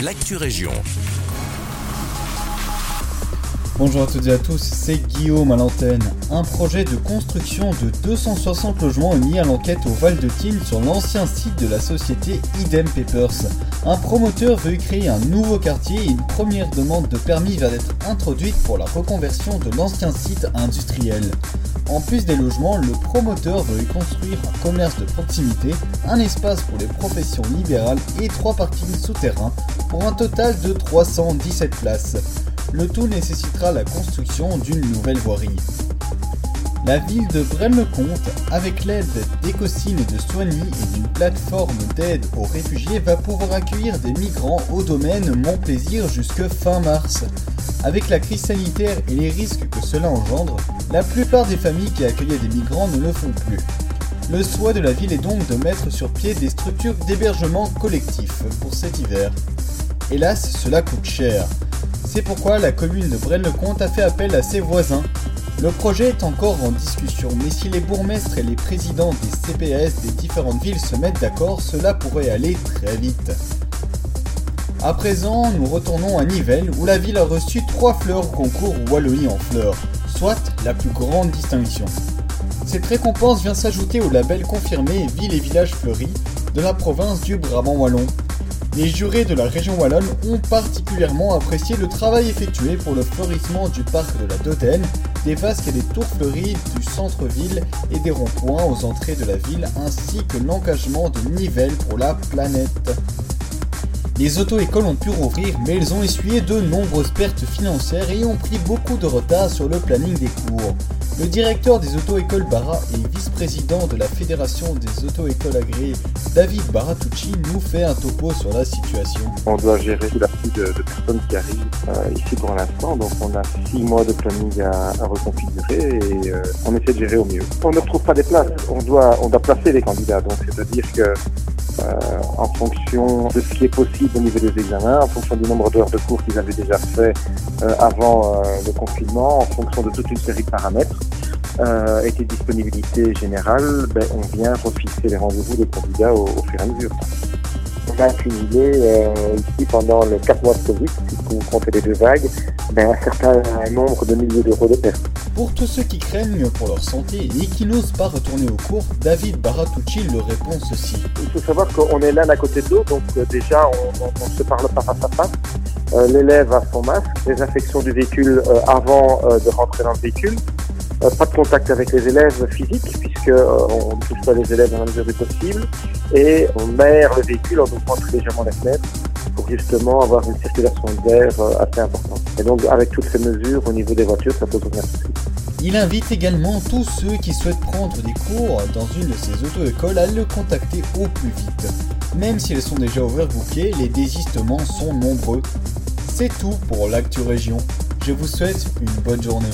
l'actu région. Bonjour à toutes et à tous, c'est Guillaume à l'antenne. Un projet de construction de 260 logements est à l'enquête au Val de Tine sur l'ancien site de la société Idem Papers. Un promoteur veut créer un nouveau quartier et une première demande de permis va être introduite pour la reconversion de l'ancien site industriel. En plus des logements, le promoteur veut y construire un commerce de proximité, un espace pour les professions libérales et trois parkings souterrains pour un total de 317 places. Le tout nécessitera la construction d'une nouvelle voirie. La ville de Braine-le-Comte, avec l'aide d'Ecocine et de Soigny et d'une plateforme d'aide aux réfugiés, va pouvoir accueillir des migrants au domaine Mon Plaisir jusque fin mars. Avec la crise sanitaire et les risques que cela engendre, la plupart des familles qui accueillaient des migrants ne le font plus. Le souhait de la ville est donc de mettre sur pied des structures d'hébergement collectif pour cet hiver. Hélas, cela coûte cher. C'est pourquoi la commune de Braine-le-Comte a fait appel à ses voisins. Le projet est encore en discussion, mais si les bourgmestres et les présidents des CPS des différentes villes se mettent d'accord, cela pourrait aller très vite. À présent, nous retournons à Nivelles, où la ville a reçu trois fleurs au concours Wallonie en fleurs, soit la plus grande distinction. Cette récompense vient s'ajouter au label confirmé Ville et Village Fleuris de la province du Brabant Wallon, les jurés de la région wallonne ont particulièrement apprécié le travail effectué pour le fleurissement du parc de la Dodène, des vasques et des tours fleuries du centre-ville et des ronds-points aux entrées de la ville, ainsi que l'engagement de Nivelles pour la planète. Les auto-écoles ont pu rouvrir, mais elles ont essuyé de nombreuses pertes financières et ont pris beaucoup de retard sur le planning des cours. Le directeur des auto-écoles Barra et vice-président de la Fédération des auto-écoles agréées, David Baratucci, nous fait un topo sur la situation. On doit gérer tout l'afflux de, de, personnes qui arrivent euh, ici pour l'instant, donc on a six mois de planning à, reconfigurer et euh, on essaie de gérer au mieux. On ne retrouve pas des places, on doit, on doit placer les candidats, donc c'est-à-dire que euh, en fonction de ce qui est possible au niveau des examens, en fonction du nombre d'heures de cours qu'ils avaient déjà fait euh, avant euh, le confinement, en fonction de toute une série de paramètres euh, et des disponibilités générales, ben, on vient refixer les rendez-vous des candidats au, au, fur et à mesure. On a accumulé euh, ici pendant les 4 mois de Covid, si vous comptez les deux vagues, ben, un certain nombre de milliers d'euros de pertes. Pour tous ceux qui craignent pour leur santé et qui n'osent pas retourner au cours, David Baratucci leur répond ceci. Il faut savoir qu'on est l'un à côté de l'autre, donc euh, déjà on ne se parle pas face à face. Euh, L'élève a son masque, les infections du véhicule avant de rentrer dans le véhicule. Euh, pas de contact avec les élèves physiques puisque on ne touche pas les élèves dans la mesure du possible et on mère le véhicule en ouvrant très légèrement la fenêtre pour justement avoir une circulation d'air assez importante. Et donc avec toutes ces mesures au niveau des voitures, ça pose aucun souci. Il invite également tous ceux qui souhaitent prendre des cours dans une de ces auto-écoles à le contacter au plus vite. Même si elles sont déjà overbookées, les désistements sont nombreux. C'est tout pour l'actu région. Je vous souhaite une bonne journée.